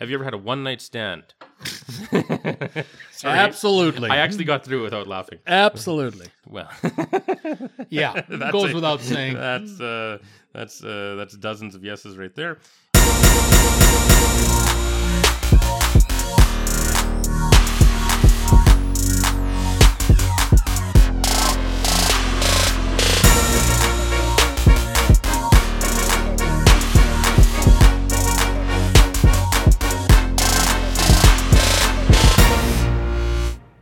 Have you ever had a one night stand? Sorry. Absolutely. I actually got through without laughing. Absolutely. Well, Yeah. That's goes a- without saying. That's uh, that's uh, that's dozens of yeses right there.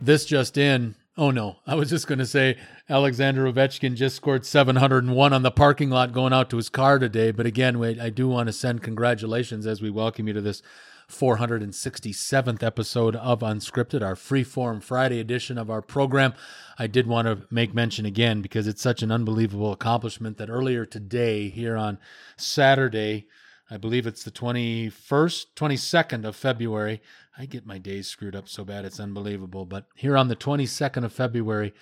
This just in. Oh no, I was just going to say Alexander Ovechkin just scored 701 on the parking lot going out to his car today. But again, wait, I do want to send congratulations as we welcome you to this 467th episode of Unscripted, our free-form Friday edition of our program. I did want to make mention again because it's such an unbelievable accomplishment that earlier today, here on Saturday, I believe it's the 21st, 22nd of February. I get my days screwed up so bad, it's unbelievable. But here on the 22nd of February,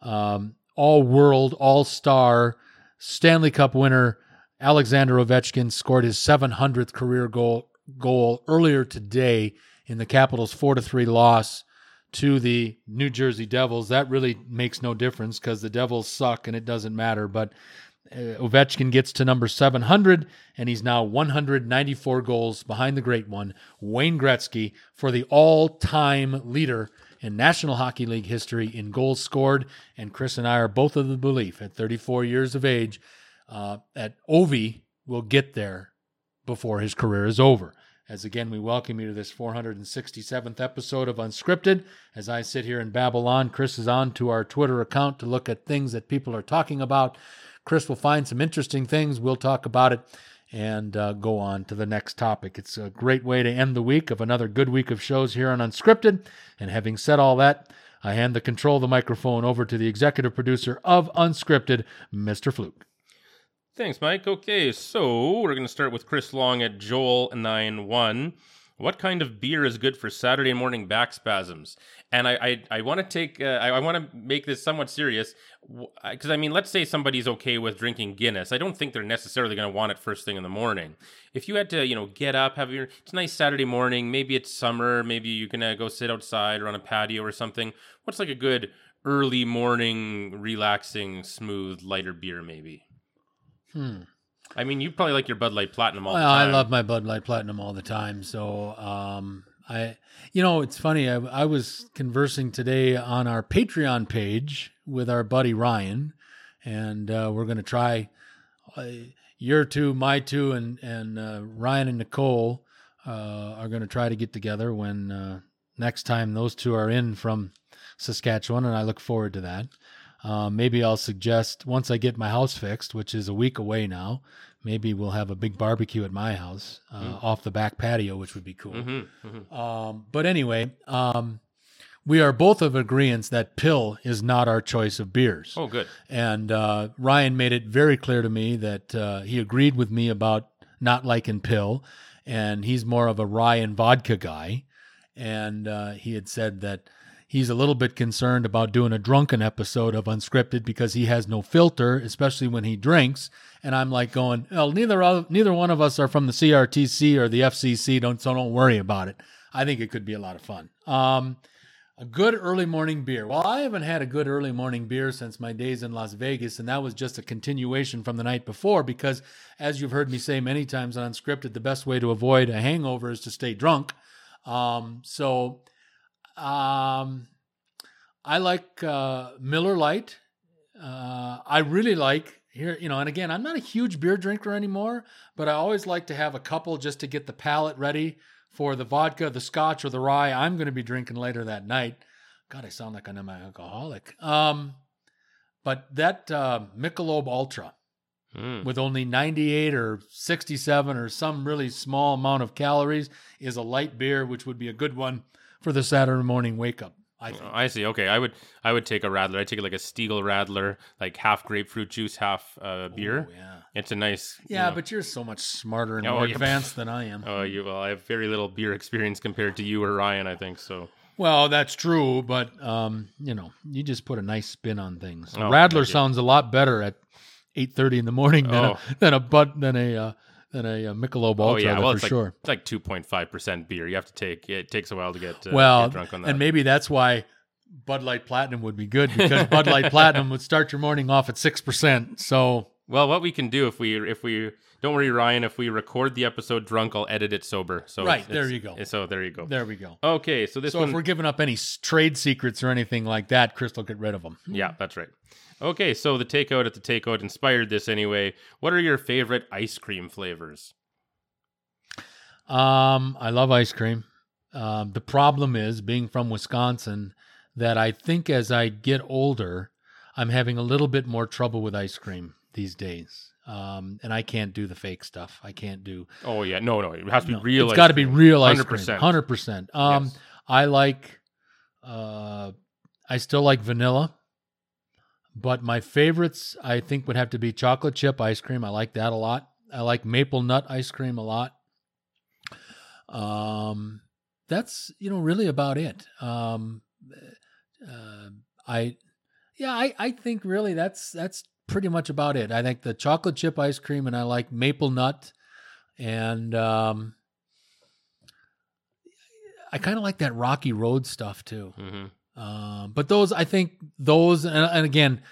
um, all world, all star, Stanley Cup winner Alexander Ovechkin scored his 700th career goal goal earlier today in the Capitals' 4 to 3 loss to the New Jersey Devils. That really makes no difference because the Devils suck and it doesn't matter. But Ovechkin gets to number 700, and he's now 194 goals behind the great one, Wayne Gretzky, for the all time leader in National Hockey League history in goals scored. And Chris and I are both of the belief at 34 years of age uh, that Ovi will get there before his career is over. As again, we welcome you to this 467th episode of Unscripted. As I sit here in Babylon, Chris is on to our Twitter account to look at things that people are talking about. Chris will find some interesting things. We'll talk about it and uh, go on to the next topic. It's a great way to end the week of another good week of shows here on Unscripted. And having said all that, I hand the control of the microphone over to the executive producer of Unscripted, Mr. Fluke. Thanks, Mike. Okay, so we're going to start with Chris Long at Joel91. What kind of beer is good for Saturday morning back spasms? And I, I, I want to take, uh, I, I want to make this somewhat serious, because I mean, let's say somebody's okay with drinking Guinness. I don't think they're necessarily going to want it first thing in the morning. If you had to, you know, get up, have your, it's a nice Saturday morning. Maybe it's summer. Maybe you can uh, go sit outside or on a patio or something. What's like a good early morning, relaxing, smooth, lighter beer? Maybe. Hmm. I mean, you probably like your Bud Light Platinum all the Well, I love my Bud Light Platinum all the time. So, um, I, you know, it's funny. I, I was conversing today on our Patreon page with our buddy Ryan, and uh, we're going to try uh, your two, my two, and and uh, Ryan and Nicole uh, are going to try to get together when uh, next time those two are in from Saskatchewan, and I look forward to that. Uh, maybe I'll suggest once I get my house fixed, which is a week away now, maybe we'll have a big barbecue at my house uh, off the back patio, which would be cool. Mhm, mhm. Um, but anyway, um, we are both of agreement that Pil is not our choice of beers. Oh, good. And uh, Ryan made it very clear to me that uh, he agreed with me about not liking Pil, and he's more of a rye and vodka guy. And uh, he had said that he's a little bit concerned about doing a drunken episode of Unscripted because he has no filter, especially when he drinks. And I'm like going, well, neither of, neither one of us are from the CRTC or the FCC. Don't so don't worry about it. I think it could be a lot of fun. Um, a good early morning beer. Well, I haven't had a good early morning beer since my days in Las Vegas, and that was just a continuation from the night before because, as you've heard me say many times on Unscripted, the best way to avoid a hangover is to stay drunk. Um, so, um, I like uh, Miller Lite. Uh, I really like here, you know, and again, I'm not a huge beer drinker anymore, but I always like to have a couple just to get the palate ready for the vodka, the scotch, or the rye I'm going to be drinking later that night. God, I sound like I'm an alcoholic. Um, but that uh, Michelob Ultra Mm. with only 98 or 67 or some really small amount of calories is a light beer, which would be a good one for the Saturday morning wake up. I think. Oh, I see. Okay, I would I would take a Radler. I take like a Stiegl Radler, like half grapefruit juice, half uh, beer. Oh, yeah. It's a nice. you Yeah, know- but you're so much smarter and Oh, more yeah. advanced than I am. Oh, you well, I have very little beer experience compared to you or Ryan. I think so. Well, that's true, but um, you know, you just put a nice spin on things. Oh, Radler sounds a lot better at eight thirty in the morning than Oh. a than a but than a uh, than a, uh Michelob Ultra Oh yeah, well for it's like sure. it's like two point five percent beer. You have to take it takes a while to get uh, well, get drunk on that. and maybe that's why Bud Light Platinum would be good because Bud Light Platinum would start your morning off at six percent. So well, what we can do if we if we don't worry, Ryan, if we record the episode drunk, I'll edit it sober. So Right, it's- there it's- you go. So there you go. there we go. Okay, so this So one if we're giving up any trade secrets or anything like that, Chris will get rid of them. Yeah, that's right. Okay, so the takeout at the takeout inspired this anyway. What are your favorite ice cream flavors? Um, I love ice cream. Um, the problem is being from Wisconsin that I think as I get older, I'm having a little bit more trouble with ice cream these days. Um, and I can't do the fake stuff. I can't do. Oh yeah, no, no, it has to be no, real. It's got to be real ice 100%. cream. Hundred percent. Um, Yes. I like. Uh, I still like vanilla, but my favorites I think would have to be chocolate chip ice cream. I like that a lot. I like maple nut ice cream a lot. Um, that's you know really about it. Um, uh, I, yeah, I I think really that's that's pretty much about it. I think the chocolate chip ice cream, and I like maple nut, and um, I kind of like that Rocky Road stuff too. Mhm. Um, but those, I think those, and, and again,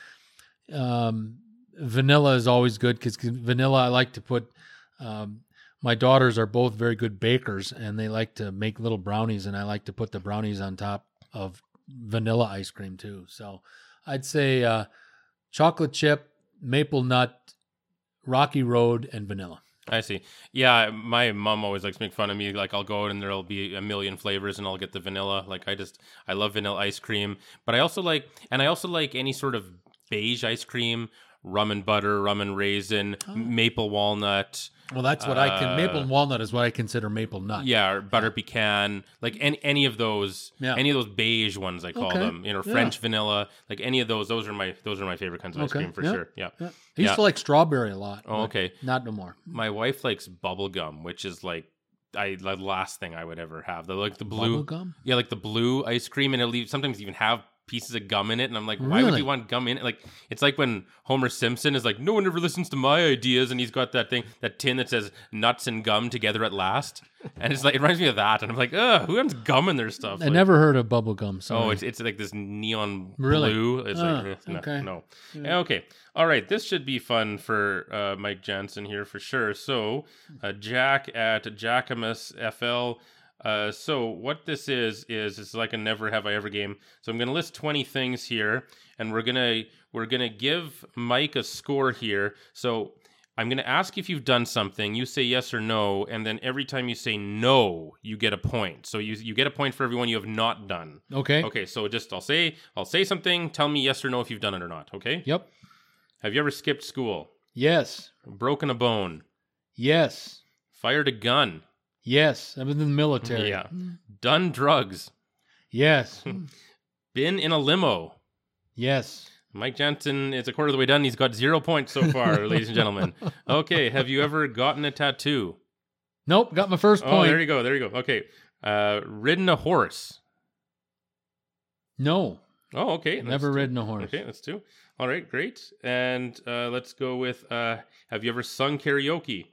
um, vanilla is always good because vanilla, I like to put. Um, my daughters are both very good bakers, and they like to make little brownies, and I like to put the brownies on top of vanilla ice cream too. So I'd say uh, chocolate chip, maple nut, Rocky Road, and vanilla. I see. Yeah, my mom always likes to make fun of me. Like I'll go out and there'll be a million flavors, and I'll get the vanilla. Like I just I love vanilla ice cream, but I also like and I also like any sort of beige ice cream, rum and butter, rum and raisin, maple walnut. Well, that's what I can. Maple Uh, and walnut is what I consider maple nut. Yeah, or butter pecan, like any any of those, Yeah. any of those beige ones I call Okay. them. You know, Yeah. French vanilla, like any of those. Those are my those are my favorite kinds of ice cream for Yeah. sure. Yeah. Yeah. I used Yeah. to like strawberry a lot. Oh, okay. Not no more. My wife likes bubble gum, which is like I the last thing I would ever have. The like the blue, Bubble gum? yeah, like the blue ice cream, and it'll leave, sometimes even have pieces of gum in it, and I'm like, why would you want gum in it? Like it's like when Homer Simpson is like, no one ever listens to my ideas, and he's got that thing, that tin that says nuts and gum together at last, and it's like it reminds me of that, and I'm like, ugh, who wants gum in their stuff? I Like, never heard of bubble gum. Sorry. Oh, it's it's like this neon Really? blue. It's Ah, like no, okay. no. Okay, all right. This should be fun for uh, Mike Jansen here for sure. So, uh, Jack at Jackamus FL. Uh, so what this is is it's like a never have I ever game. So I'm gonna list 20 things here, and we're gonna we're gonna give Mike a score here. So I'm going to ask if you've done something. You say yes or no, and then every time you say no, you get a point. So you you get a point for everyone you have not done. okay. Okay, so just I'll say I'll say something. Tell me yes or no if you've done it or not. Okay. Yep. Have you ever skipped school? Yes. Broken a bone? Yes. Fired a gun? Yes. I was in the military. Yeah. Done drugs? Yes. Been in a limo? yes. Mike Jansen is a quarter of the way done. He's got zero points so far, ladies and gentlemen. Okay, have you ever gotten a tattoo? Nope. Got my first Oh, point. there you go. There you go. Okay. Uh, ridden a horse? no. Oh, okay. that's Never two. ridden a horse. Okay, that's two. All right, great. And uh, let's go with uh, Have you ever sung karaoke?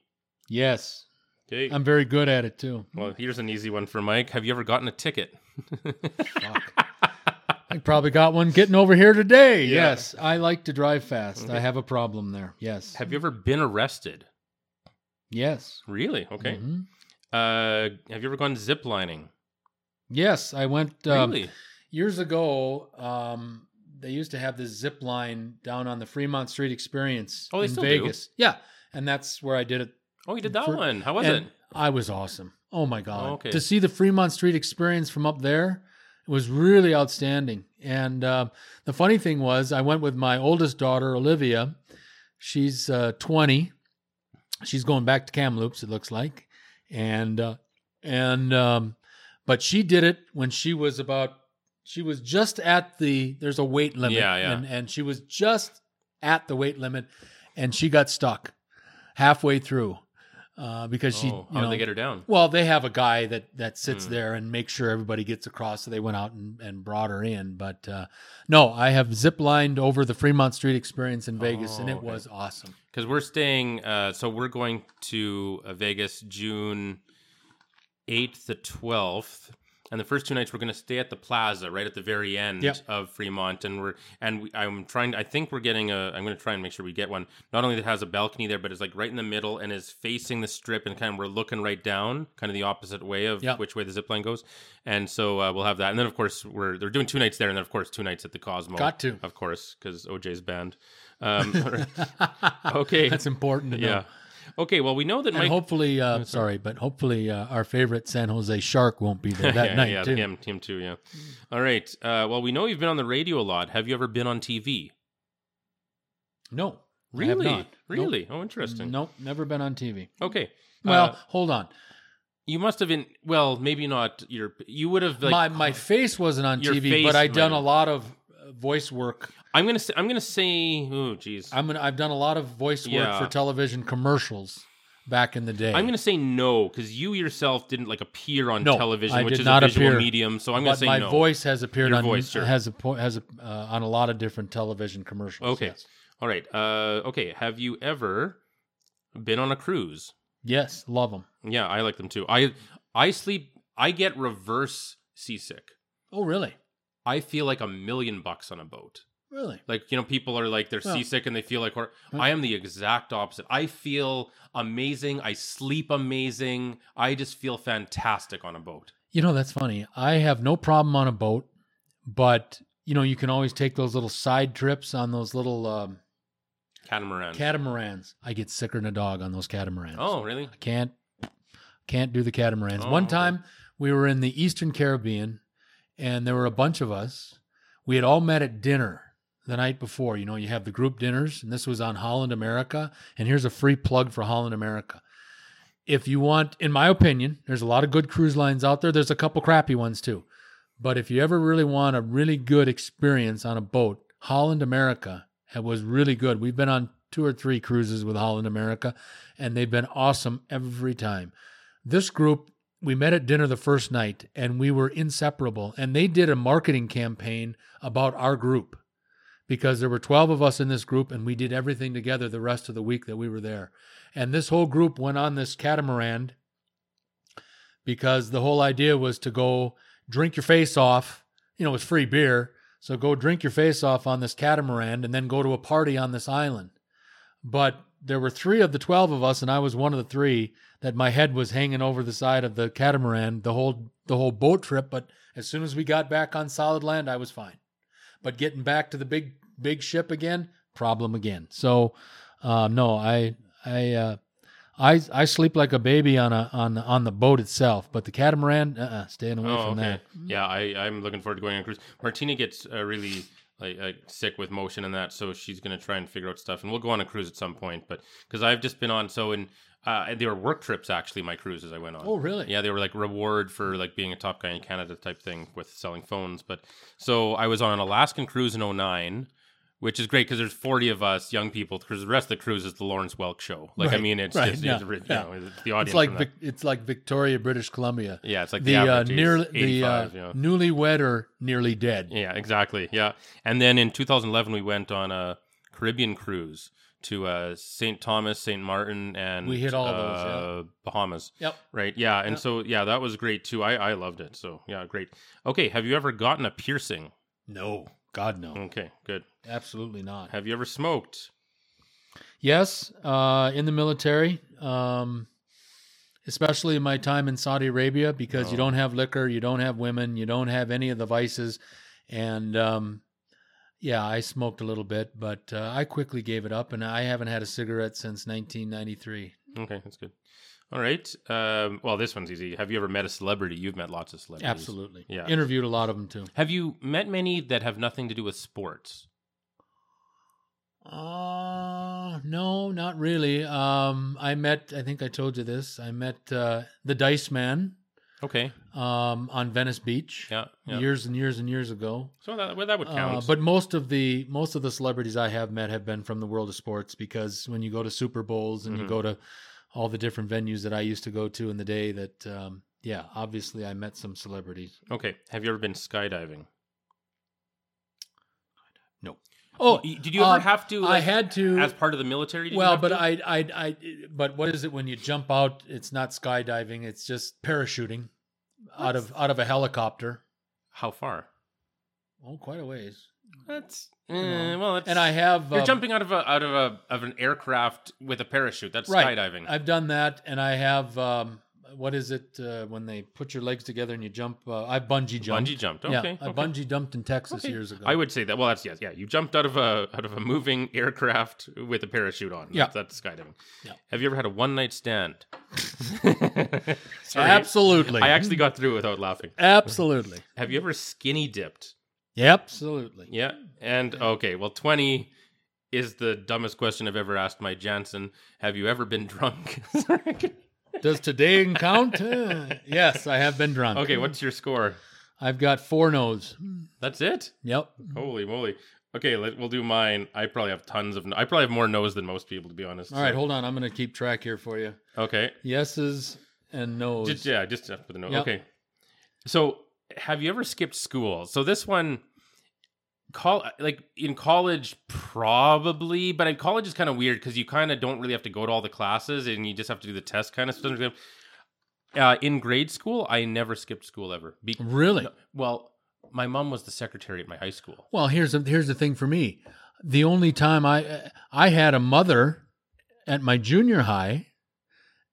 Yes. Okay. I'm very good at it too. well, here's an easy one for Mike. Have you ever gotten a ticket? I probably got one getting over here today. Yeah. Yes. I like to drive fast. Okay. I have a problem there. Yes. Have you ever been arrested? yes. Really? Okay. Mhm. Uh, have you ever gone ziplining? Yes. I went um, really? years ago. Um, they used to have this zip line down on the Fremont Street Experience Oh, they in still do? Yeah. And that's where I did it Oh, you did that for- one. How was it? I was awesome. Oh my god! Oh, okay. To see the Fremont Street experience from up there was really outstanding. And uh, the funny thing was, I went with my oldest daughter, Olivia. She's uh, 20. She's going back to Kamloops, it looks like, and uh, and um, but she did it when she was about. She was just at the. There's a weight limit. Yeah, yeah. And and she was just at the weight limit, and she got stuck halfway through. Uh, because she. Oh, you how know, they get her down? Well, they have a guy that that sits Hmm. there and makes sure everybody gets across. So they went out and, and brought her in. But uh, no, I have zip lined over the Fremont Street experience in Vegas, and Oh, it okay. was awesome. Because we're staying, uh, so we're going to uh, Vegas June 8th to 12th. And the first two nights we're going to stay at the plaza right at the very end Yep. of Fremont, and we're and we, I'm trying. I think we're getting a. I'm going to try and make sure we get one. Not only that has a balcony there, but it's like right in the middle and is facing the strip, and kind of we're looking right down, kind of the opposite way of Yep. which way the zip line goes. And so uh, we'll have that, and then of course we're they're doing two nights there, and then of course two nights at the Cosmo. Got to. of course, because OJ's banned. Um, okay, That's important to know. Okay. Well, we know that And Mike. hopefully, uh, sorry, but hopefully uh, our favorite San Jose Shark won't be there that yeah, night yeah, too. him, him too. Yeah. All right. Uh, well, we know you've been on the radio a lot. Have you ever been on TV? No, have Really? Nope. Really? Oh, interesting. Nope, never been on TV. Okay. Well, Uh, hold on. you must have been. Well, maybe not. Your. You would have like. my my face wasn't on TV, face but I might done a lot of uh, voice work. I'm gonna. Say, I'm gonna say. Oh, geez. I'm gonna, I've done a lot of voice work Yeah. for television commercials back in the day. I'm gonna say no because you yourself didn't like appear on No, television, I which did is not a visual appear. medium. So I'm gonna but say my no. voice has appeared Your on voice, sure. has a has a, uh, on a lot of different television commercials. Okay. Yes. All right. Uh, okay. Have you ever been on a cruise? Yes, love them. Yeah, I like them too. I I sleep. I get reverse seasick. Oh, really? I feel like a million bucks on a boat. Really? Like you know, people are like they're Well. seasick and they feel like hor-. I am the exact opposite. I feel amazing. I sleep amazing. I just feel fantastic on a boat. You know, that's funny. I have no problem on a boat, but you know, you can always take those little side trips on those little um, Catamaran. catamarans. I get sicker than a dog on those catamarans. oh, really? I can't can't do the catamarans. Oh, One okay. time we were in the Eastern Caribbean and there were a bunch of us. We had all met at dinner the night before. You know, you have the group dinners, and this was on Holland America. And here's a free plug for Holland America. If you want, in my opinion, there's a lot of good cruise lines out there. There's a couple crappy ones too. But if you ever really want a really good experience on a boat, Holland America was really good. We've been on two or three cruises with Holland America, and they've been awesome every time. This group, we met at dinner the first night, and we were inseparable. And they did a marketing campaign about our group because there were 12 of us in this group, and we did everything together the rest of the week that we were there. And this whole group went on this catamaran because the whole idea was to go drink your face off. You know, it was free beer. So go drink your face off on this catamaran and then go to a party on this island. But there were three of the 12 of us, and I was one of the three that my head was hanging over the side of the catamaran the whole the whole boat trip. But as soon as we got back on solid land, I was fine. But getting back to the big big ship again, problem again. So uh, no, I I uh, I I sleep like a baby on a on on the boat itself, but the catamaran, uh, uh staying away Oh, from okay. that. Yeah, I I'm looking forward to going on a cruise. Martina gets uh, really like, like sick with motion and that, so she's gonna try and figure out stuff, and we'll go on a cruise at some point. But because I've just been on, so in uh, they were work trips actually. My cruises I went on. Oh, really? Yeah, they were like reward for like being a top guy in Canada type thing with selling phones. But so I was on an Alaskan cruise in 09, which is great because there's 40 of us young people. Because the rest of the cruise is the Lawrence Welk show. Like I mean, it's right, just yeah, it's, you yeah. know, it's the audience. It's like from that. Vic, it's like Victoria, British Columbia. yeah, it's like the the, uh, nearly the uh, 85, yeah. newlywed or nearly dead. Yeah, exactly. Yeah. And then in 2011, we went on a Caribbean cruise to uh, St. Thomas, St. Martin, and We hit all uh, those, Bahamas. Yep. Right. Yeah. And Yep. so, yeah, that was great too. I, I loved it. So, yeah, great. Okay. Have you ever gotten a piercing? No, God no, Okay. Good. absolutely not. Have you ever smoked? Yes, uh, in the military, um, especially in my time in Saudi Arabia, because you Oh. don't have liquor, you don't have women, you don't have any of the vices, and um, yeah, I smoked a little bit, but uh, I quickly gave it up, and I haven't had a cigarette since 1993. Okay. That's good. All right. Um, well, this one's easy. Have you ever met a celebrity? You've met lots of celebrities. Absolutely, Yeah. Interviewed a lot of them too. Have you met many that have nothing to do with sports? Uh no, not really. Um, I met. I think I told you this. I met uh, the Dice Man Okay. um, on Venice Beach Yeah. yeah. years and years and years ago. So that, well, that would count. Uh, but most of the most of the celebrities I have met have been from the world of sports because when you go to Super Bowls and you Mhm. go to all the different venues that I used to go to in the day. That um, yeah, obviously I met some celebrities. Okay. Have you ever been skydiving? Oh, did you ever um, have to? I had to. as part of the military. did well, but to? I, I, I, but what is it when you jump out? It's not skydiving. It's just parachuting out of out of a helicopter. How far? Oh, quite a ways. That's know. eh, well. And I have. You're uh, jumping out of a out of a of an aircraft with a parachute. That's Right. skydiving. I've done that, and I have. Um, what is it uh, when they put your legs together and you jump? Uh, I bungee jumped. Bungee jumped. Yeah, Okay. I bungee jumped in Texas Okay. years ago. I would say that. Well, that's yes, yeah. You jumped out of a out of a moving aircraft with a parachute on. Yeah. that's, that's skydiving. Yeah. Have you ever had a one night stand? Absolutely. I actually got through it without laughing. Absolutely. Have you ever skinny dipped? Absolutely. Yeah. And okay, well, twenty is the dumbest question I've ever asked Mike Jansen. Have you ever been drunk? Does today count? Uh, yes, I have been drunk. okay, what's your score? I've got four no's. That's it. Yep. Holy moly. Okay, let, we'll do mine. I probably have tons of. I probably have more no's than most people, to be honest. All right, so- hold on. I'm going to keep track here for you. Okay. Yeses and no's. Just, yeah, just with a note. Yep. Okay. So, have you ever skipped school? So this one, call like in college, probably, but in college is kind of weird because you kind of don't really have to go to all the classes and you just have to do the test kind of stuff. Uh, in grade school, I never skipped school ever. Be- Really? well, my mom was the secretary at my high school. Well, here's the, here's the thing for me. The only time I I had a mother at my junior high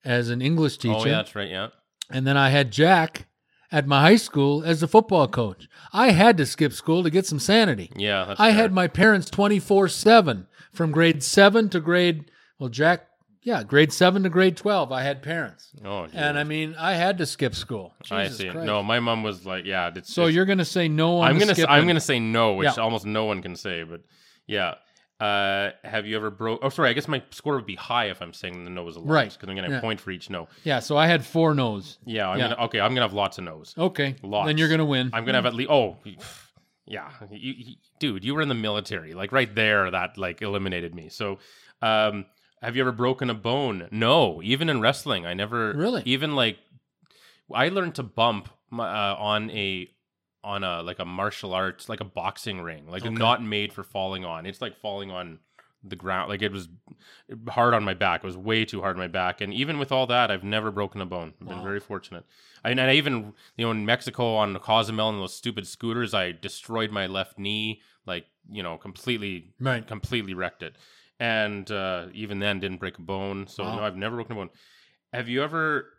as an English teacher, Oh, yeah, that's right. Yeah. and then I had Jack at my high school as a football coach. I had to skip school to get some sanity. Yeah. I fair. had my parents 24 7 from grade 7 to grade, well, Jack, yeah, grade 7 to grade 12. I had parents. Oh, And I mean, I had to skip school. I see. Christ. No, my mom was like, yeah. It's, So it's- you're going to say no on I'm gonna skipping. I'm gonna say no, which Yeah. almost no one can say, but yeah. Uh, have you ever broke? Oh, sorry. I guess my score would be high if I'm saying the no is a lot, Right. Because I'm gonna have Yeah. a point for each no. Yeah, so I had four no's. Yeah. I'm Yeah. gonna okay. I'm gonna have lots of no's. Okay. Lots. Then you're going to win. I'm gonna have at least. Oh, yeah. You, you- dude, you were in the military. Like right there, that like eliminated me. So, um, have you ever broken a bone? No. Even in wrestling, I never. Really? Even like, I learned to bump my, uh, on a on a like a martial arts like a boxing ring. Like Okay. not made for falling on. It's like falling on the ground. Like it was hard on my back. It was way too hard on my back. And even with all that i've never broken a bone. I've been very fortunate. I, and i even you know in mexico on the cozumel and those stupid scooters i destroyed my left knee like you know completely right. completely wrecked it. And uh, even then didn't break a bone. So Wow. no i've never broken a bone. Have you ever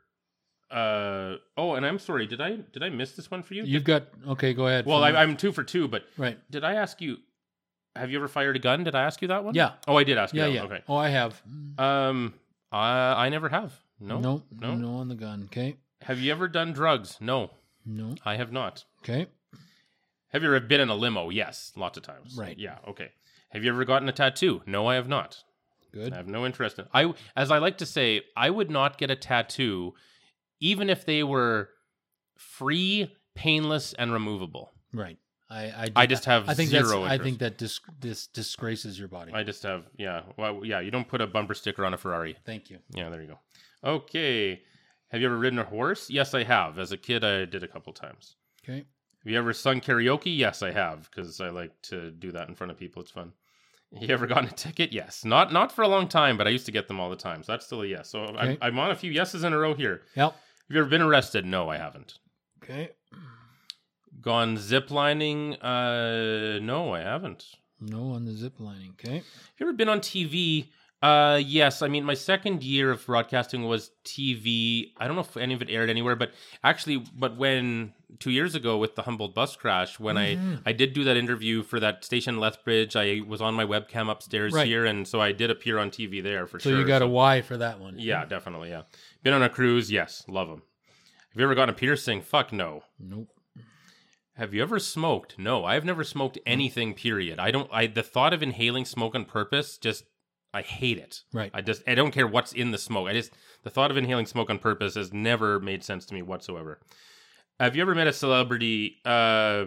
uh oh and i'm sorry did i did i miss this one for you You've got, okay, go ahead. well I, i'm two for two but right. did i ask you have you ever fired a gun did i ask you that one Yeah. oh i did ask you Yeah, that yeah. one. okay Oh, I have. um i i never have no no, no. no on the gun. Okay. have you ever done drugs no No. i have not Okay. have you ever been in a limo yes lots of times Right. yeah okay have you ever gotten a tattoo no i have not Good. I have no interest in. I as I like to say, I would not get a tattoo, even if they were free, painless, and removable. Right. I I, I just have I think zero I think that dis, dis, disgraces your body. I just have yeah. Well, yeah. You don't put a bumper sticker on a Ferrari. Thank you. Yeah, there you go. Okay. Have you ever ridden a horse? Yes, I have. As a kid, I did a couple times. Okay. Have you ever sung karaoke? Yes, I have, because I like to do that in front of people. It's fun. You ever gotten a ticket? Yes. Not not for a long time, but I used to get them all the time. So that's still a yes. So Okay. I'm, I'm on a few yeses in a row here. Yep. Have you ever been arrested? No, I haven't. Okay. Gone ziplining? Uh, no, I haven't. No on the zip lining. Okay. Have you ever been on TV? Uh, yes. I mean, my second year of broadcasting was TV. I don't know if any of it aired anywhere, but actually, but when two years ago with the Humboldt bus crash, when Mhm. I I did do that interview for that station Lethbridge, I was on my webcam upstairs Right. here, and so I did appear on TV there for So sure. So you got a Y for that one. yeah, definitely, yeah. Been on a cruise? Yes, love them. Have you ever gotten a piercing? Fuck no. Nope. Have you ever smoked? No, I've never smoked anything. Period. I don't. I the thought of inhaling smoke on purpose just I hate it. Right. I just I don't care what's in the smoke. I just the thought of inhaling smoke on purpose has never made sense to me whatsoever. Have you ever met a celebrity? Uh,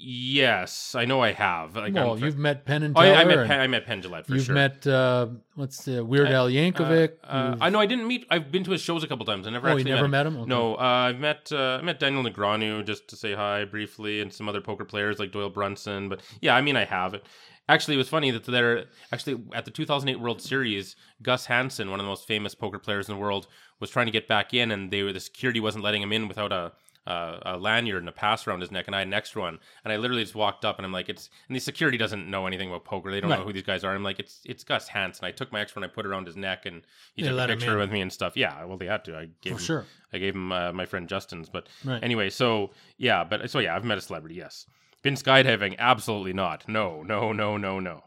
Yes, I know I have. Like, well, I'm- you've met Penn and Oh, Teller. I, I met Penn, I met Penn Jillette for sure. you've sure. met uh, what's the Weird Al Yankovic. Uh, You've- I know I didn't meet. I've been to his shows a couple times. I never oh, you never met met him. Okay. No, uh, I've met uh, I met Daniel Negreanu just to say hi briefly, and some other poker players like Doyle Brunson. But yeah, I mean, I have it. Actually, it was funny that they're actually at the 2008 World Series. Gus Hansen, one of the most famous poker players in the world, was trying to get back in, and they were the security wasn't letting him in without a. Uh, a lanyard and a pass around his neck, and I had an extra one. And I literally just walked up, and I'm like, "It's." And the security doesn't know anything about poker; they don't Right. know who these guys are. I'm like, "It's it's Gus Hansen." I took my extra one, I put it around his neck, and he They took a picture with me and stuff. Yeah, well, they had to. I gave For him, sure. I gave him uh, my friend Justin's, but Right. anyway, so yeah, but so yeah, I've met a celebrity. Yes, been skydiving? Absolutely not. No, no, no, no, no.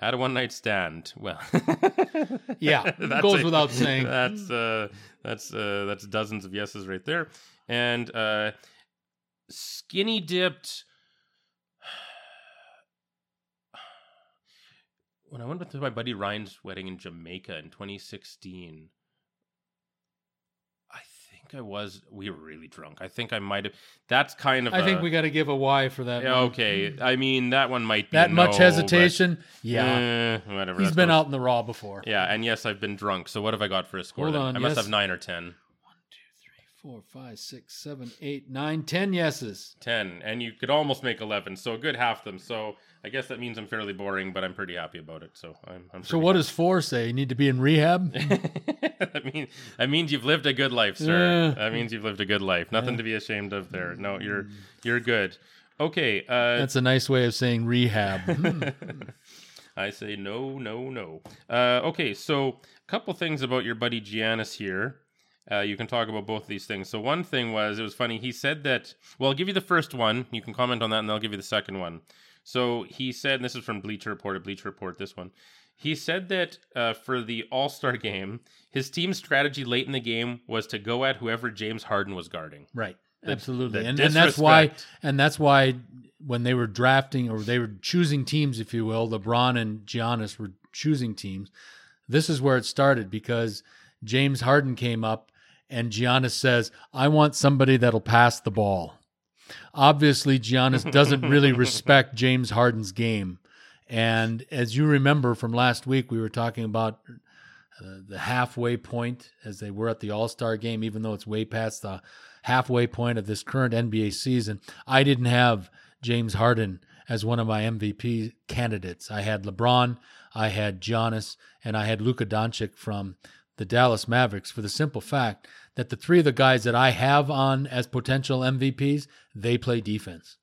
Had a one night stand. Well, Yeah, That's goes a- without saying. That's uh, that's uh, that's dozens of yeses right there, and uh, skinny dipped. When I went with my buddy Ryan's wedding in Jamaica in 2016, I think I was. We were really drunk. I think I might have. That's kind of. I think we got to give a Y for that. Yeah, okay. I mean, that one might be That a much hesitation. but, Yeah. eh, whatever. He's been out in the raw before. Yeah, and yes, I've been drunk. So what have I got for a score? Hold then? on, I must have nine or ten. Four, five, six, seven, eight, nine, ten yeses. 10 and you could almost make 11 so a good half them so i guess that means i'm fairly boring but i'm pretty happy about it so i'm, I'm So what does four say? You need to be in rehab? that mean that means you've lived a good life sir Yeah. that means you've lived a good life nothing to be ashamed of there no you're you're good okay uh That's a nice way of saying rehab. Hmm. I say no, no, no. Uh, okay, so a couple things about your buddy Giannis here. Uh, you can talk about both of these things. So one thing was it was funny. He said that. Well, I'll give you the first one. You can comment on that, and I'll give you the second one. So he said, and this is from Bleacher Report. A Bleacher Report. This one. He said that uh, for the All Star game, his team's strategy late in the game was to go at whoever James Harden was guarding. right. The- Absolutely. the And, and that's why and that's why when they were drafting or they were choosing teams, if you will, LeBron and Giannis were choosing teams. This is where it started because James Harden came up and Giannis says, I want somebody that'll pass the ball. Obviously, Giannis doesn't really respect James Harden's game. And as you remember from last week, we were talking about uh, the halfway point as they were at the All Star game, even though it's way past the halfway point of this current NBA season. I didn't have James Harden as one of my MVP candidates. I had LeBron, I had Giannis, and I had Luka Doncic from the Dallas Mavericks for the simple fact that the three of the guys that I have on as potential MVPs, they play defense.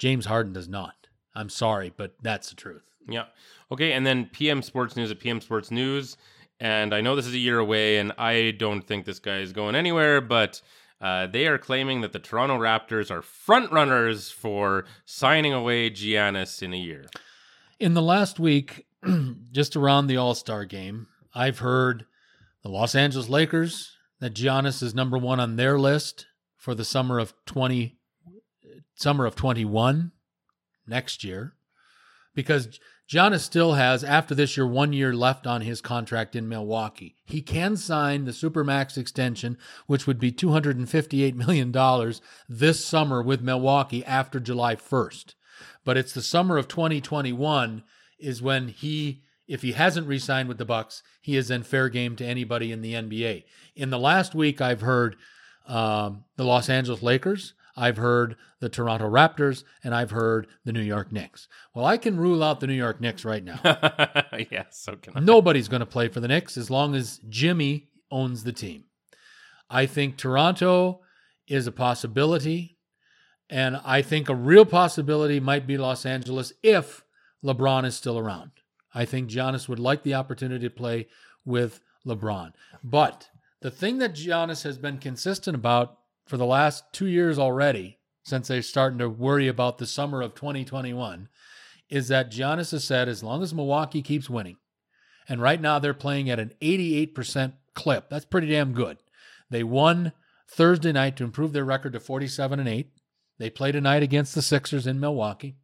James Harden does not. I'm sorry, but that's the truth. Yeah. Okay. And then PM Sports News at PM Sports News. And I know this is a year away, and I don't think this guy is going anywhere, but uh, they are claiming that the Toronto Raptors are front runners for signing away Giannis in a year. In the last week, just around the All Star game, I've heard the Los Angeles Lakers that Giannis is number one on their list for the summer of twenty, summer of twenty one, next year, because Giannis still has after this year one year left on his contract in Milwaukee. He can sign the supermax extension, which would be two hundred and fifty eight million dollars this summer with Milwaukee after July first but it's the summer of 2021 is when he if he hasn't re-signed with the bucks he is then fair game to anybody in the nba in the last week i've heard um, the los angeles lakers i've heard the toronto raptors and i've heard the new york knicks well i can rule out the new york knicks right now yeah, so can I. nobody's going to play for the knicks as long as jimmy owns the team i think toronto is a possibility and I think a real possibility might be Los Angeles if LeBron is still around. I think Giannis would like the opportunity to play with LeBron. But the thing that Giannis has been consistent about for the last two years already, since they're starting to worry about the summer of 2021, is that Giannis has said as long as Milwaukee keeps winning, and right now they're playing at an 88% clip, that's pretty damn good. They won Thursday night to improve their record to 47 and 8. They play tonight against the Sixers in Milwaukee.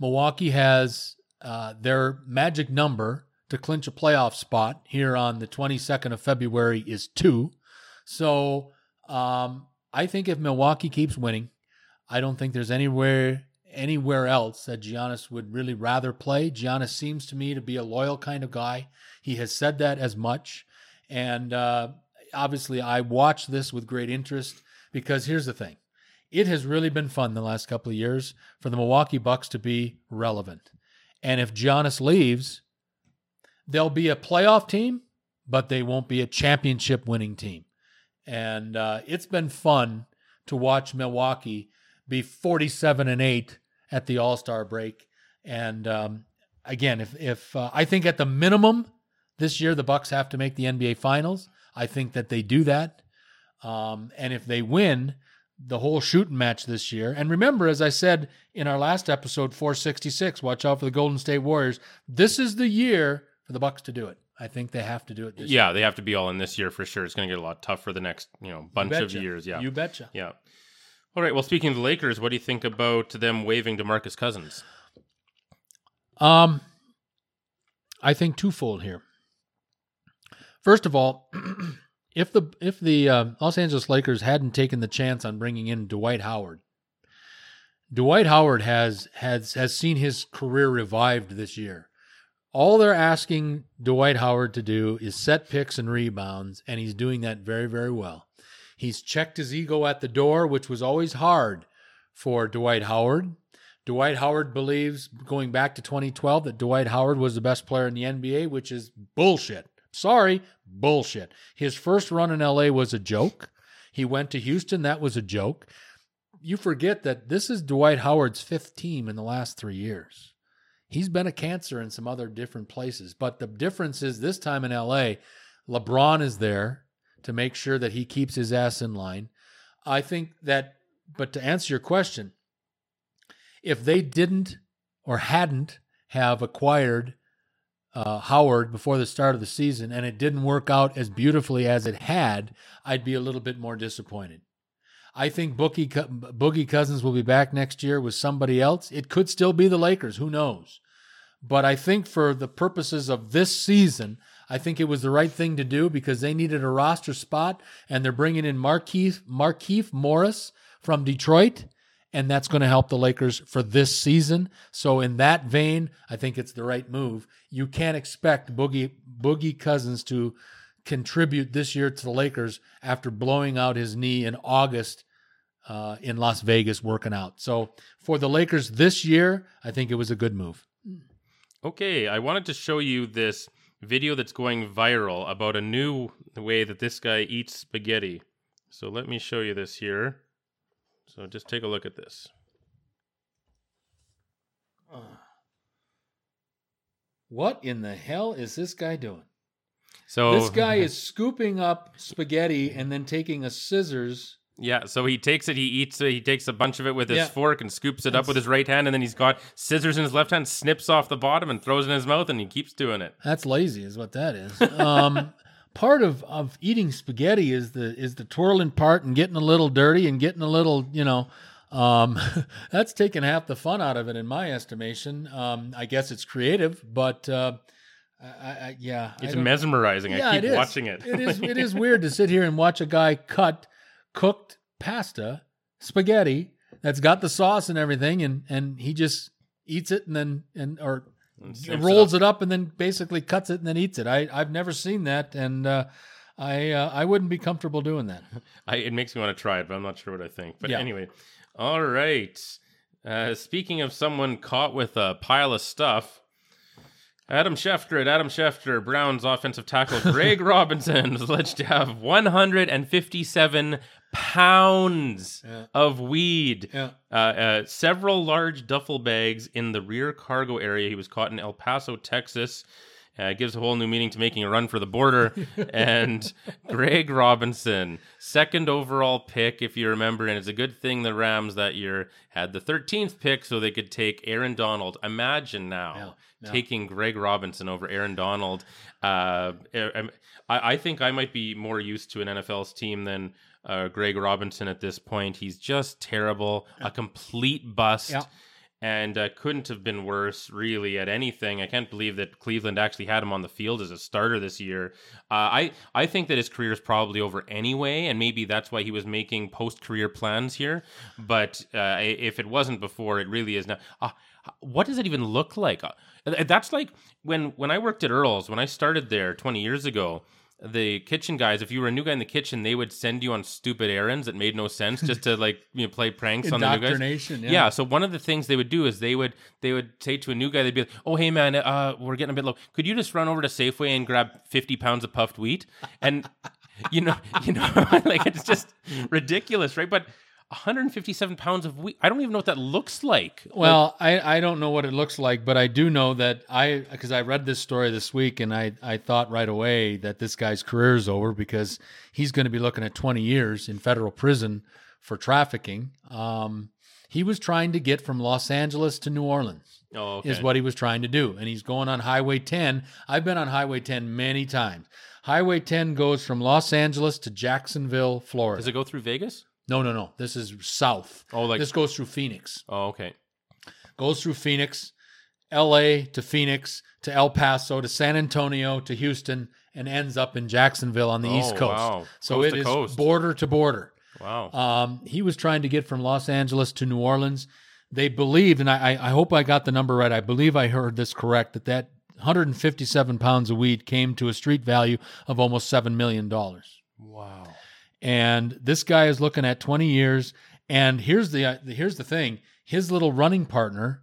Milwaukee has uh, their magic number to clinch a playoff spot here on the 22nd of February is two. So um, I think if Milwaukee keeps winning, I don't think there's anywhere anywhere else that Giannis would really rather play. Giannis seems to me to be a loyal kind of guy. He has said that as much. And uh, obviously, I watch this with great interest because here's the thing it has really been fun the last couple of years for the Milwaukee Bucks to be relevant. And if Giannis leaves, they'll be a playoff team, but they won't be a championship winning team. And uh, it's been fun to watch Milwaukee be 47 and 8 at the All Star break. And um, again, if if uh, I think at the minimum this year the Bucks have to make the NBA Finals, I think that they do that. Um, and if they win the whole shooting match this year, and remember, as I said in our last episode, 466, watch out for the Golden State Warriors. This is the year for the Bucks to do it. I think they have to do it this yeah, year. they have to be all in this year for sure. It's going to get a lot tougher the next you know bunch of years. Yeah, you betcha. Yeah. All right. Well, speaking of the Lakers, what do you think about them waiving DeMarcus Cousins? Um, I think twofold here. First of all, if the if the uh, Los Angeles Lakers hadn't taken the chance on bringing in Dwight Howard, Dwight Howard has has has seen his career revived this year. All they're asking Dwight Howard to do is set picks and rebounds, and he's doing that very very well. He's checked his ego at the door, which was always hard for Dwight Howard. Dwight Howard believes, going back to 2012, that Dwight Howard was the best player in the NBA, which is bullshit. Sorry, bullshit. His first run in LA was a joke. He went to Houston, that was a joke. You forget that this is Dwight Howard's fifth team in the last three years. He's been a cancer in some other different places, but the difference is this time in LA, LeBron is there to make sure that he keeps his ass in line. I think that, but to answer your question, if they didn't or hadn't have acquired uh, Howard before the start of the season and it didn't work out as beautifully as it had, I'd be a little bit more disappointed. I think Boogie, Boogie Cousins will be back next year with somebody else. It could still be the Lakers. Who knows? But I think for the purposes of this season, I think it was the right thing to do because they needed a roster spot and they're bringing in Markeith, Markieff Morris from Detroit. And that's going to help the Lakers for this season. So, in that vein, I think it's the right move. You can't expect Boogie, Boogie Cousins to contribute this year to the Lakers after blowing out his knee in August uh, in Las Vegas working out. So for the Lakers this year, I think it was a good move. Okay, I wanted to show you this video that's going viral about a new way that this guy eats spaghetti. So let me show you this here. So just take a look at this. What in the hell is this guy doing? So this guy is scooping up spaghetti and then taking a scissors yeah, so he takes it, he eats it, he takes a bunch of it with his yeah. fork and scoops it That's... up with his right hand, and then he's got scissors in his left hand, snips off the bottom and throws it in his mouth, and he keeps doing it. That's lazy, is what that is. Um, part of, of eating spaghetti is the is the twirling part and getting a little dirty and getting a little, you know, um, that's taking half the fun out of it in my estimation. Um, I guess it's creative, but uh, I, I, yeah, it's mesmerizing. Yeah, I keep watching it. it is it is weird to sit here and watch a guy cut cooked pasta, spaghetti that's got the sauce and everything, and and he just eats it and then and or and rolls it up. it up. and then basically cuts it and then eats it. I I've never seen that, and uh, I uh, I wouldn't be comfortable doing that. I, it makes me want to try it, but I'm not sure what I think. But yeah. anyway, all right. Uh, speaking of someone caught with a pile of stuff, Adam Schefter at Adam Schefter, Browns offensive tackle Greg Robinson was alleged to have 157 pounds yeah. of weed, yeah. uh, uh, several large duffel bags in the rear cargo area. He was caught in El Paso, Texas. Uh, gives a whole new meaning to making a run for the border. and Greg Robinson, second overall pick, if you remember. And it's a good thing the Rams that year had the 13th pick so they could take Aaron Donald. Imagine now yeah, taking Greg Robinson over Aaron Donald. Uh, I, I, think I might be more used to an NFL's team than uh, Greg Robinson at this point. He's just terrible, yeah. a complete bust. and uh, couldn't have been worse really at anything. I can't believe that Cleveland actually had him on the field as a starter this year. Uh, I I think that his career is probably over anyway, and maybe that's why he was making post career plans here. But uh, if it wasn't before, it really is now. Uh, what does it even look like? Uh, that's like when when I worked at Earl's when I started there 20 years ago the kitchen guys, if you were a new guy in the kitchen, they would send you on stupid errands that made no sense just to like you know play pranks on the new guys. Yeah. yeah. So one of the things they would do is they would they would say to a new guy, they'd be like, "Oh hey man, uh, we're getting a bit low. Could you just run over to Safeway and grab fifty pounds of puffed wheat?" And you know, you know, like it's just ridiculous, right? But 157 pounds of wheat. I don't even know what that looks like. Well, like, I, I don't know what it looks like, but I do know that I because I read this story this week and I I thought right away that this guy's career is over because he's going to be looking at 20 years in federal prison for trafficking. Um, he was trying to get from Los Angeles to New Orleans. Oh, okay. Is what he was trying to do, and he's going on Highway 10. I've been on Highway 10 many times. Highway 10 goes from Los Angeles to Jacksonville, Florida. Does it go through Vegas? No, no, no. This is south. Oh, like this goes through Phoenix. Oh, okay. Goes through Phoenix, L.A. to Phoenix to El Paso to San Antonio to Houston, and ends up in Jacksonville on the oh, East Coast. Wow. So coast it is coast. border to border. Wow. Um, he was trying to get from Los Angeles to New Orleans. They believed, and I, I hope I got the number right. I believe I heard this correct that that 157 pounds of weed came to a street value of almost seven million dollars. Wow. And this guy is looking at 20 years. And here's the here's the thing: his little running partner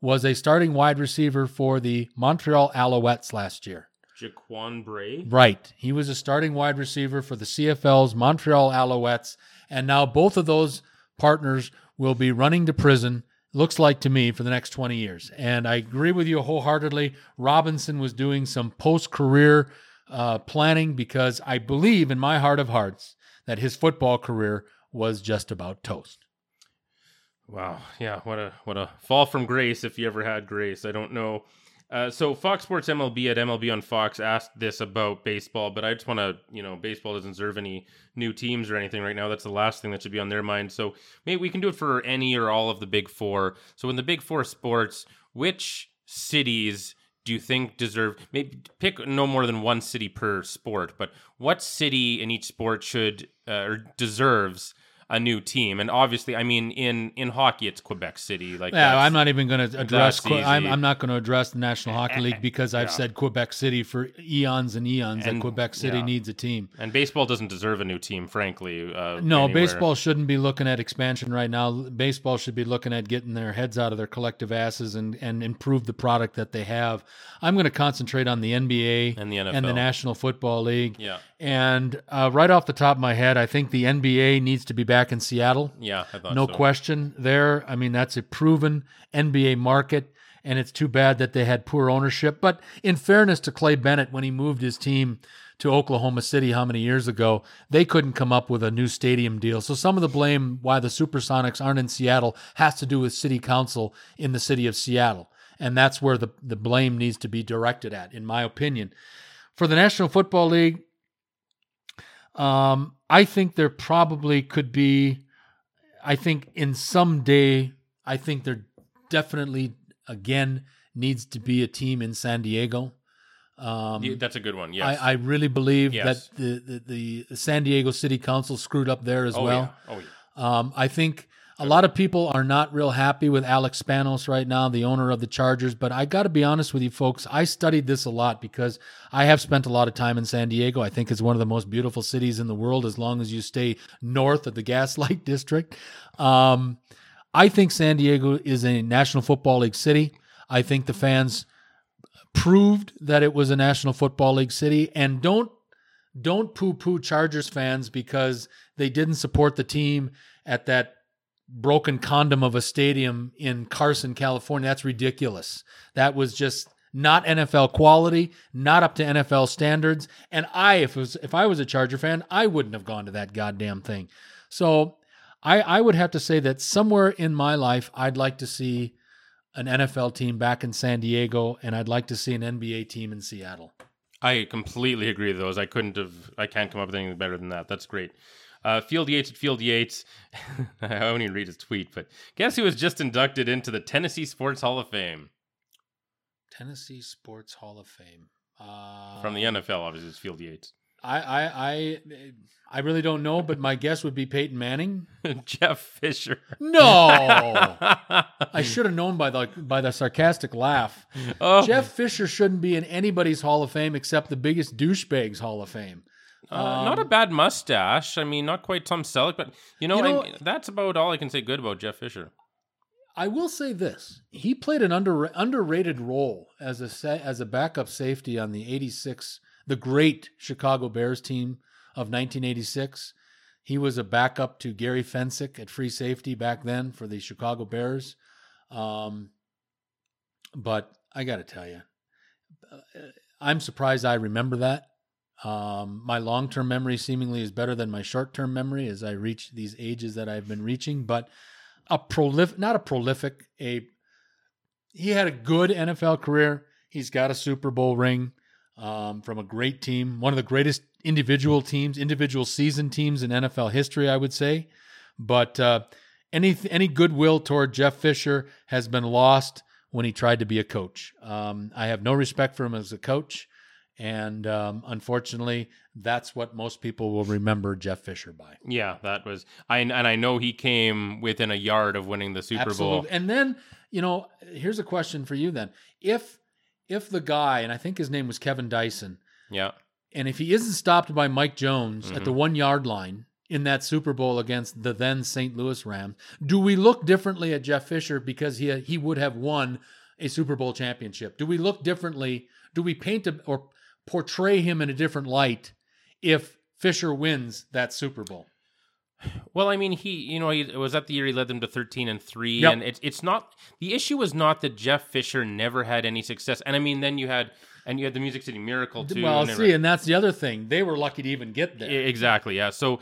was a starting wide receiver for the Montreal Alouettes last year. Jaquan Bray. Right, he was a starting wide receiver for the CFL's Montreal Alouettes, and now both of those partners will be running to prison. Looks like to me for the next 20 years. And I agree with you wholeheartedly. Robinson was doing some post career uh, planning because I believe in my heart of hearts that his football career was just about toast. Wow, yeah, what a what a fall from grace if you ever had grace. I don't know. Uh, so Fox Sports MLB at MLB on Fox asked this about baseball, but I just want to, you know, baseball doesn't deserve any new teams or anything right now. That's the last thing that should be on their mind. So maybe we can do it for any or all of the big four. So in the big four sports, which cities do you think deserve maybe pick no more than one city per sport, but what city in each sport should uh, or deserves a new team. And obviously, I mean, in in hockey, it's Quebec City. Like, yeah, I'm not even going to address. that's I'm. I'm not going to address the National Hockey League because I've yeah. said Quebec City for eons and eons And- that Quebec City yeah. needs a team. and baseball doesn't deserve a new team, frankly. Uh, No, anywhere. baseball shouldn't be looking at expansion right now. Baseball should be looking at getting their heads out of their collective asses and, and improve the product that they have. I'm going to concentrate on the NBA And the NFL. and the National Football League. Yeah, And uh, right off the top of my head, I think the NBA needs to be back in Seattle. yeah, I thought No so. question there. I mean, that's a proven NBA market, and it's too bad that they had poor ownership. But in fairness to Clay Bennett, when he moved his team to Oklahoma City how many years ago, they couldn't come up with a new stadium deal. So some of the blame why the Supersonics aren't in Seattle has to do with city council in the city of Seattle. And that's where the, the blame needs to be directed at, in my opinion. For the National Football League, um, I think there probably could be I think in some day, I think there definitely again needs to be a team in San Diego. Um, Yeah, that's a good one. Yes. I, I really believe Yes. that the, the, the San Diego City Council screwed up there as oh, well. Yeah. Oh yeah. Um, I think a lot of people are not real happy with Alex Spanos right now, the owner of the Chargers. But I got to be honest with you, folks. I studied this a lot because I have spent a lot of time in San Diego. I think it's one of the most beautiful cities in the world as long as you stay north of the Gaslight District. Um, I think San Diego is a National Football League city. I think the fans proved that it was a National Football League city. And don't don't poo poo Chargers fans because they didn't support the team at that broken condom of a stadium in Carson, California. That's ridiculous. That was just not NFL quality, not up to NFL standards. And I, if was, if I was a Charger fan, I wouldn't have gone to that goddamn thing. So I, I would have to say that somewhere in my life, I'd like to see an NFL team back in San Diego, and I'd like to see an NBA team in Seattle. I completely agree with those. I couldn't have. I can't come up with anything better than that. That's great. Uh, Field Yates at Field Yates. I won't even read his tweet, but guess who was just inducted into the Tennessee Sports Hall of Fame Tennessee Sports Hall of Fame. Uh, from the NFL? Obviously, it's Field Yates. I, I I I really don't know, but my guess would be Peyton Manning. Jeff Fisher. No, I should have known by the by the sarcastic laugh. oh, Jeff Fisher shouldn't be in anybody's Hall of Fame except the biggest douchebags Hall of Fame. Uh, not a bad mustache. I mean, not quite Tom Selleck, but you know, You know- I, that's about all I can say good about Jeff Fisher. I will say this: he played an under, underrated role as a sa- as a backup safety on the '86, the great Chicago Bears team of 1986. He was a backup to Gary Fencik at free safety back then for the Chicago Bears. Um, but I got to tell you, I'm surprised I remember that. Um, my long term memory seemingly is better than my short term memory as I reach these ages that I've been reaching. But a prolific, not a prolific, a he had a good NFL career. He's got a Super Bowl ring um, from a great team, one of the greatest individual teams, individual season teams in NFL history, I would say. But uh, any any goodwill toward Jeff Fisher has been lost when he tried to be a coach. Um, I have no respect for him as a coach, and um, unfortunately, that's what most people will remember Jeff Fisher by. Yeah, that was I and I know he came within a yard of winning the Super Bowl. And then, you know, here's a question for you then. If if the guy, and I think his name was Kevin Dyson, Yeah. and if he isn't stopped by Mike Jones at the Mm-hmm. one yard line in that Super Bowl against the then St. Louis Rams, do we look differently at Jeff Fisher because he he would have won a Super Bowl championship? Do we look differently? Do we paint a, or portray him in a different light if Fisher wins that Super Bowl? Well, I mean, he, you know, he it was that the year he led them to thirteen and three, Yep. and it's it's not the issue was not that Jeff Fisher never had any success, and I mean, then you had and you had the Music City Miracle too. well, and see, and that's the other thing. They were lucky to even get there. Exactly, yeah. So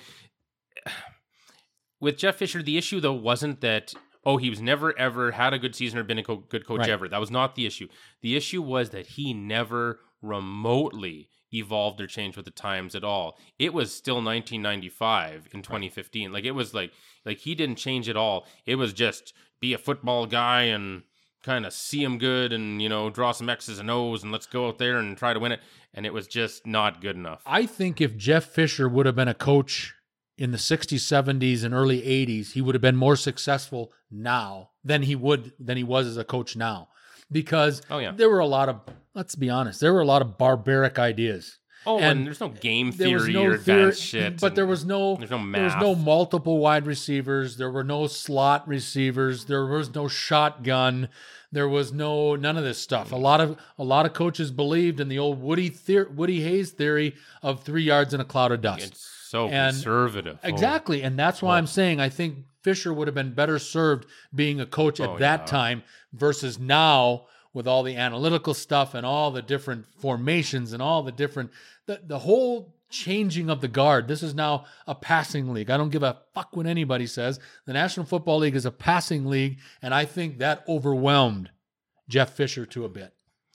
with Jeff Fisher, the issue though wasn't that oh he was never ever had a good season or been a co- good coach Right. ever. That was not the issue. The issue was that he never remotely evolved or changed with the times at all. It was still 1995 in 2015. Like it was like like he didn't change at all. It was just be a football guy and kind of see him good and you know draw some X's and O's and let's go out there and try to win it. And it was just not good enough. I think if Jeff Fisher would have been a coach in the 60s, 70s, and early 80s, he would have been more successful now than he would than he was as a coach now. Because Oh, yeah. there were a lot of let's be honest, there were a lot of barbaric ideas. Oh, and, And there's no game theory no or theory, advanced shit. but there was no there's no there was no multiple wide receivers. There were no slot receivers. There was no shotgun. There was no none of this stuff. A lot of a lot of coaches believed in the old Woody theor- Woody Hayes theory of three yards in a cloud of dust. It's so And- conservative. Oh. Exactly. And that's why I'm oh. saying I think Fisher would have been better served being a coach at Oh, that yeah. time versus now with all the analytical stuff and all the different formations and all the different the, the whole changing of the guard. This is now a passing league. I don't give a fuck what anybody says. The National Football League is a passing league, and I think that overwhelmed Jeff Fisher to a bit.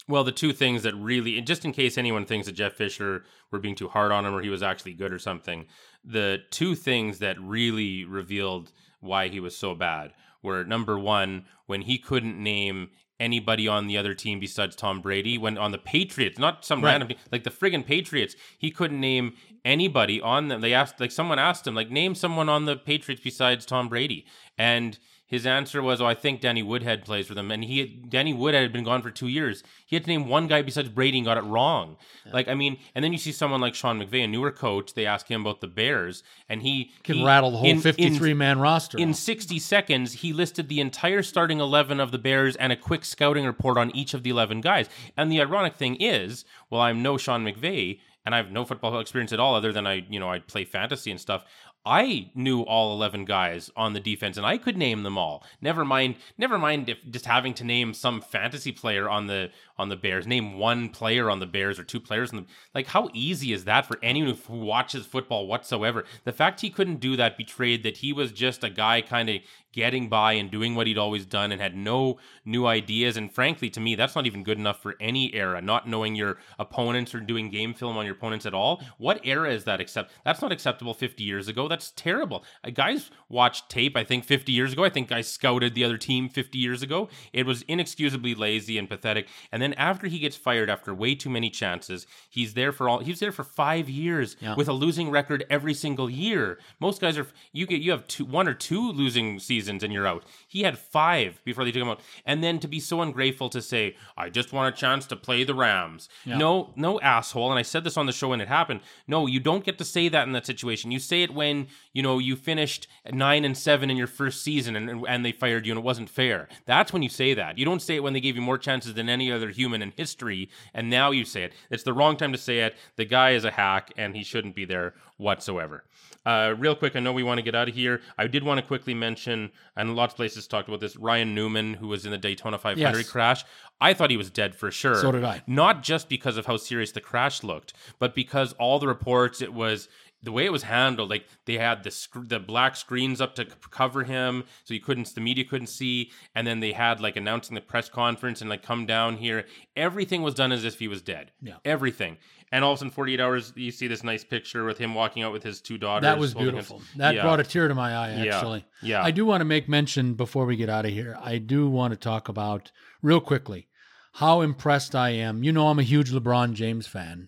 Well, the two things that really, just in case anyone thinks that Jeff Fisher were being too hard on him or he was actually good or something, the two things that really revealed why he was so bad were number one, when he couldn't name anybody on the other team besides Tom Brady, when on the Patriots, not some Right. random like the friggin' Patriots, he couldn't name anybody on them. They asked, like, someone asked him, like, name someone on the Patriots besides Tom Brady. And his answer was, "Oh, I think Danny Woodhead plays for them." And he, had, Danny Woodhead, had been gone for two years. He had to name one guy besides Brady and got it wrong. Like, I mean, and then you see someone like Sean McVay, a newer coach. They ask him about the Bears, and he Can he- rattle the whole in- in- 53 man roster. in 60 seconds, he listed the entire starting 11 of the Bears and a quick scouting report on each of the 11 guys. And the ironic thing is, well, I'm no Sean McVay and I have no football experience at all other than I, you know, I play fantasy and stuff. I knew all 11 guys on the defense and I could name them all. Never mind, never mind if just having to name some fantasy player on the on the Bears, name one player on the Bears or two players on the like how easy is that for anyone who watches football whatsoever? The fact he couldn't do that betrayed that he was just a guy kind of getting by and doing what he'd always done and had no new ideas. And frankly, to me, that's not even good enough for any era. Not knowing your opponents or doing game film on your opponents at all. What era is that accept? That's not acceptable 50 years ago. That's terrible. Uh, guys watched tape. I think 50 years ago. I think I scouted the other team 50 years ago. It was inexcusably lazy and pathetic. And then after he gets fired after way too many chances, he's there for all. He's there for five years Yeah. with a losing record every single year. Most guys are you get you have two one or two losing seasons and you're out. He had five before they took him out, and then to be so ungrateful to say, "I just want a chance to play the Rams." No, no asshole. And I said this on the show when it happened. No, you don't get to say that in that situation. You say it when you know you finished nine and seven in your first season and and they fired you and it wasn't fair. That's when you say that. You don't say it when they gave you more chances than any other human in history, and now you say it. It's the wrong time to say it. The guy is a hack, and he shouldn't be there whatsoever. Uh, real quick, I know we want to get out of here. I did want to quickly mention, and lots of places talked about this. Ryan Newman, who was in the Daytona 500 Yes. crash, I thought he was dead for sure. So did I. Not just because of how serious the crash looked, but because all the reports, it was the way it was handled. Like they had the sc- the black screens up to c- cover him, so you couldn't, the media couldn't see, and then they had like announcing the press conference and like come down here. Everything was done as if he was dead. Yeah. everything. And all of a sudden, 48 hours, you see this nice picture with him walking out with his two daughters. That was beautiful. That Yeah. brought a tear to my eye, Yeah. actually. Yeah. I do want to make mention before we get out of here. I do want to talk about, real quickly, how impressed I am. You know, I'm a huge LeBron James fan,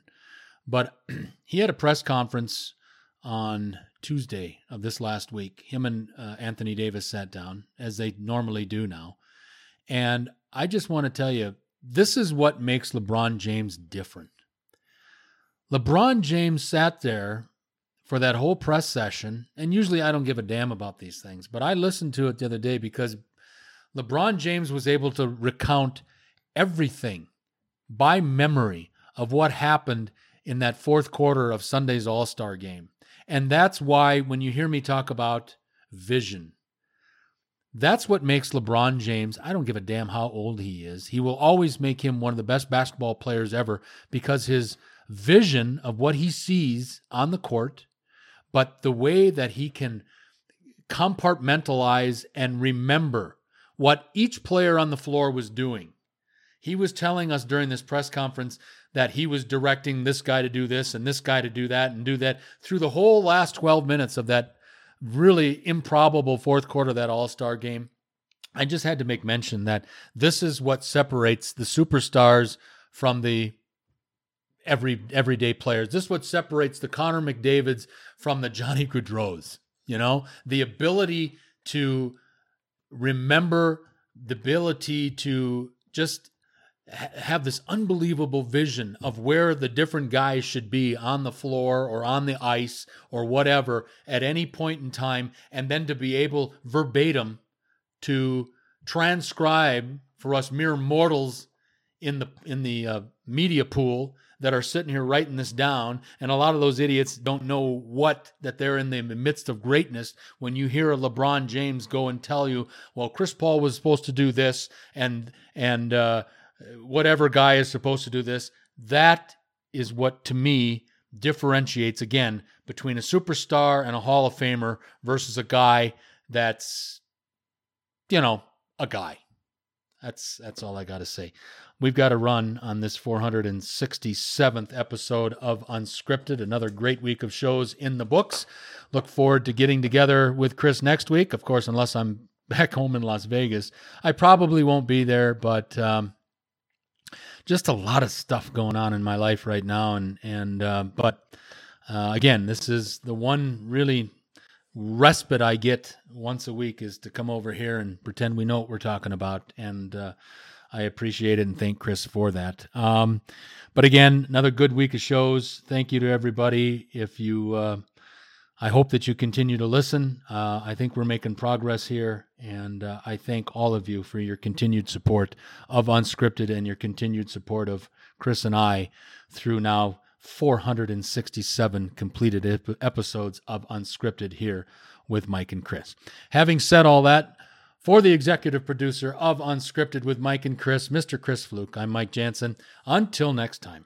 but he had a press conference on Tuesday of this last week. Him and uh, Anthony Davis sat down, as they normally do now. And I just want to tell you this is what makes LeBron James different. LeBron James sat there for that whole press session, and usually I don't give a damn about these things, but I listened to it the other day because LeBron James was able to recount everything by memory of what happened in that fourth quarter of Sunday's All Star game. And that's why when you hear me talk about vision, that's what makes LeBron James, I don't give a damn how old he is. He will always make him one of the best basketball players ever because his vision of what he sees on the court, but the way that he can compartmentalize and remember what each player on the floor was doing. He was telling us during this press conference that he was directing this guy to do this and this guy to do that and do that through the whole last 12 minutes of that really improbable fourth quarter of that All Star game. I just had to make mention that this is what separates the superstars from the every everyday players. This is what separates the Connor McDavids from the Johnny Gaudreau's. You know, the ability to remember, the ability to just have this unbelievable vision of where the different guys should be on the floor or on the ice or whatever at any point in time, and then to be able verbatim to transcribe for us mere mortals in the in the uh, media pool that are sitting here writing this down. And a lot of those idiots don't know what that they're in the midst of greatness when you hear a LeBron James go and tell you well Chris Paul was supposed to do this and and uh, whatever guy is supposed to do this that is what to me differentiates again between a superstar and a Hall of Famer versus a guy that's you know a guy that's that's all I got to say. We've got to run on this 467th episode of Unscripted. Another great week of shows in the books. Look forward to getting together with Chris next week. Of course, unless I'm back home in Las Vegas, I probably won't be there. But um, just a lot of stuff going on in my life right now, and and uh, but uh, again, this is the one really respite I get once a week is to come over here and pretend we know what we're talking about. And uh, I appreciate it and thank Chris for that. Um, but again, another good week of shows. Thank you to everybody. If you, uh, I hope that you continue to listen. Uh, I think we're making progress here. And uh, I thank all of you for your continued support of Unscripted and your continued support of Chris and I through now 467 completed ep- episodes of Unscripted here with Mike and Chris. Having said all that, for the executive producer of Unscripted with Mike and Chris, Mr. Chris Fluke, I'm Mike Jansen. Until next time.